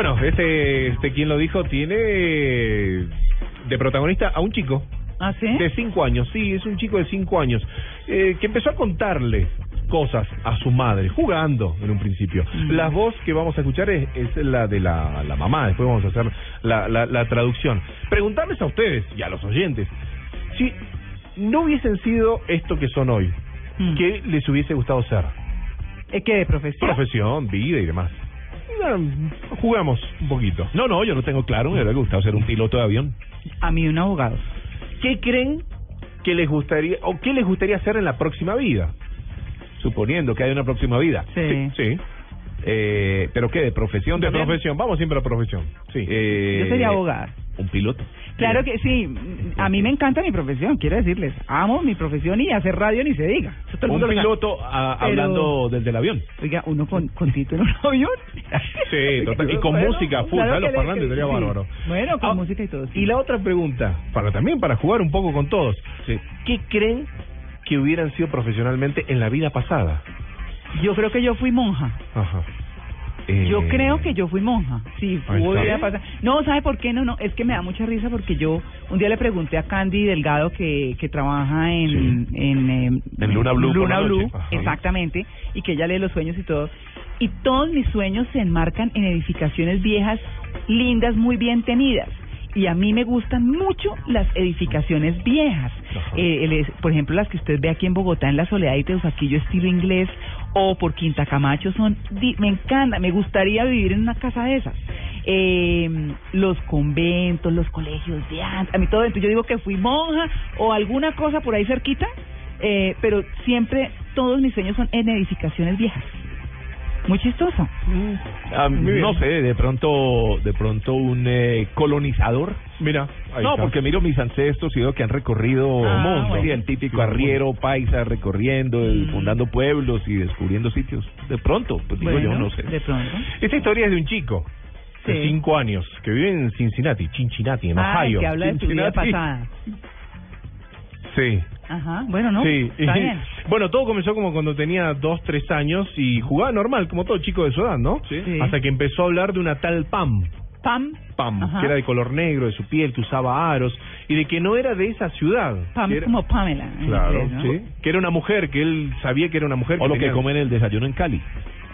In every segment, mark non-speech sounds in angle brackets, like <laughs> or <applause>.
Bueno, este, este quien lo dijo tiene de protagonista a un chico ¿Ah, sí? de cinco años. Sí, es un chico de cinco años eh, que empezó a contarle cosas a su madre, jugando en un principio. Mm. La voz que vamos a escuchar es, es la de la, la mamá, después vamos a hacer la, la, la traducción. Preguntarles a ustedes y a los oyentes, si no hubiesen sido esto que son hoy, Mm. ¿qué les hubiese gustado ser? ¿Eh, ¿Qué profesión? Profesión, vida y demás. Jugamos un poquito. No, no, yo lo tengo claro. Me hubiera gustado ser un piloto de avión. A mí un abogado. ¿Qué creen que les gustaría o qué les gustaría hacer en la próxima vida? Suponiendo que hay una próxima vida. Sí. Sí. Eh, ¿Pero qué? ¿De profesión De también? profesión, vamos siempre a profesión. Sí. Eh, Yo sería abogada. Un piloto. Claro que sí, a mí me encanta mi profesión, quiero decirles, amo mi profesión y hacer radio ni se diga. Un piloto a- Pero- hablando desde el avión. Oiga, uno con, con título en un avión. <laughs> Sí, total. Y con Bueno, música full. Los que parlantes sería sí. bárbaro. Bueno, con Ah, música y todo. sí. Y la otra pregunta, para también para jugar un poco con todos. Sí. ¿Qué creen que hubieran sido profesionalmente en la vida pasada? Yo creo que yo fui monja. Ajá. Yo Eh, creo que yo fui monja. Sí, está. hubiera pasado. No, ¿sabe por qué? No, no, es que me da mucha risa porque yo un día le pregunté a Candy Delgado que, que trabaja en, en, eh, En Luna Blue Luna Blue, exactamente, y que ella lee los sueños y todo. Y todos mis sueños se enmarcan en edificaciones viejas, lindas, muy bien tenidas. Y a mí me gustan mucho las edificaciones viejas. Eh, el por ejemplo, las que usted ve aquí en Bogotá, en la Soledad y Teusaquillo, estilo inglés, o por Quinta Camacho, son me encanta, me gustaría vivir en una casa de esas. Eh, los conventos, los colegios de antes, a mí todo, entonces yo digo que fui monja o alguna cosa por ahí cerquita, eh, pero siempre todos mis sueños son en edificaciones viejas. Muy chistoso. Ah, bien. no sé, de pronto, de pronto un eh, colonizador. Mira, ahí no, está. porque miro mis ancestros y veo que han recorrido Ah, el mundo. bueno. Sí, el típico Sí, arriero paisa recorriendo, y Mm. fundando pueblos y descubriendo sitios. De pronto, pues digo yo, Bueno, no sé. De pronto. Esta historia es de un chico de Sí. cinco años que vive en Cincinnati, Cincinnati, en Ah, Ohio. que habla de su vida Cincinnati. pasada. Sí. Ajá, bueno, ¿no? Sí, Está bien. <laughs> bueno, todo comenzó como cuando tenía dos, tres años y jugaba normal, como todo chico de su edad, ¿no? Sí. Sí. Hasta que empezó a hablar de una tal Pam, Pam. Pam, Ajá. que era de color negro, de su piel, que usaba aros, y de que no era de esa ciudad. Pam que es era- como Pamela. en Claro, inglés, ¿no? sí. Que era una mujer, que él sabía que era una mujer. O lo que tenía- comen en el desayuno en Cali.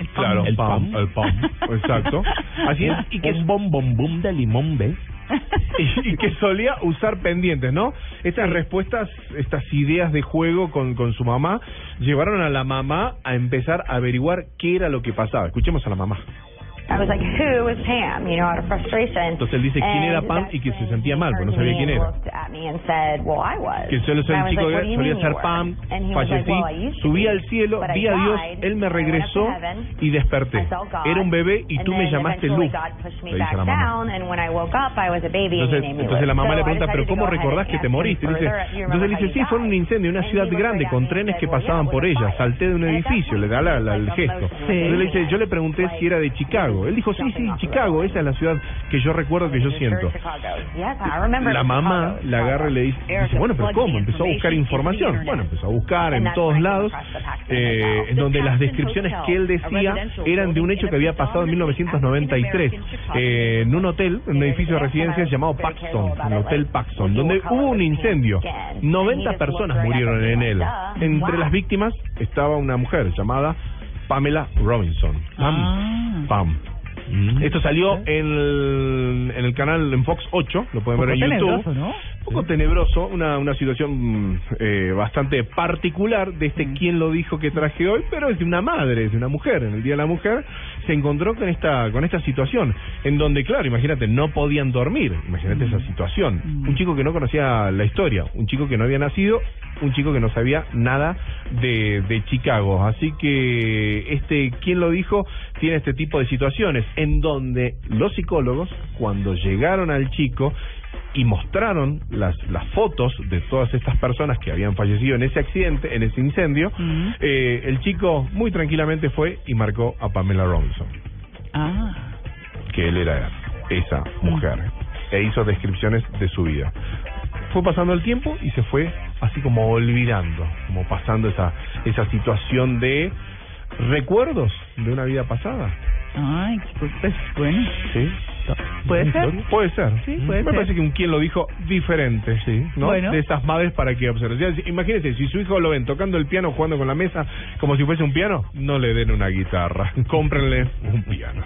El Pam. Claro, El Pam, Pam. el Pam, <laughs> exacto. Así es, y que un bom bom bom de limón, ¿ves? <laughs> y, y que solía usar pendientes, ¿no? Estas respuestas, estas ideas de juego con, con su mamá, llevaron a la mamá a empezar a averiguar qué era lo que pasaba. Escuchemos a la mamá. I was like, who is Pam? You know, out of frustration. Entonces él dice quién era Pam y que se sentía mal, porque no sabía quién era. looked at me and said, well, I was. Que solo soy el chico like, que solía ser? Pam, fallecí, well, subí al cielo, vi a Dios, él me regresó heaven, y desperté. God, Era un bebé y tú me llamaste Luz, le dice la mamá. Entonces, la mamá So le pregunta, pero ¿cómo recordás que te moriste? Dice, entonces le dice, sí, fue un incendio, una And he ciudad grande con trenes que pasaban por ella, salté de un edificio, le da el gesto. Entonces le dice, yo le pregunté si era de Chicago. Él dijo, sí, sí, Chicago, esa es la ciudad que yo recuerdo que yo siento. La mamá la agarra y le dice, dice, bueno, pero ¿cómo? Empezó a buscar información. Bueno, empezó a buscar en todos lados, eh, en donde las descripciones que él decía eran de un hecho que había pasado en 1993, eh, en un hotel, en un edificio de residencias llamado Paxton, el Hotel Paxton, donde hubo un incendio. 90 personas murieron en él. Entre las víctimas estaba una mujer llamada Pamela Robinson. Pam. Ah. Pam. Esto salió en el, en el canal en Fox 8, lo pueden ver en poco YouTube. tenebroso, ¿no? Un poco tenebroso, una, una situación mm, eh, bastante particular de este quién lo dijo que traje hoy, pero es de una madre, es de una mujer. En el Día de la Mujer se encontró con esta con esta situación, en donde, claro, imagínate, no podían dormir. Imagínate esa situación. Un chico que no conocía la historia, un chico que no había nacido, un chico que no sabía nada de, de Chicago. Así que este quién lo dijo tiene este tipo de situaciones en donde los psicólogos, cuando llegaron al chico y mostraron las, las fotos de todas estas personas que habían fallecido en ese accidente, en ese incendio, eh, el chico muy tranquilamente fue y marcó a Pamela Robinson, Ah. que él era esa mujer, e hizo descripciones de su vida. Fue pasando el tiempo y se fue así como olvidando, como pasando esa, esa situación de recuerdos de una vida pasada. Ay, pues, pues bueno. ¿Sí? ¿Puede ser? Puede ser. Sí, puede Me ser. parece que un quien lo dijo diferente, sí, ¿no? Bueno. De esas madres para que observen. O sea, imagínese, si su hijo lo ven tocando el piano, jugando con la mesa, como si fuese un piano, no le den una guitarra, <laughs> cómprenle un piano.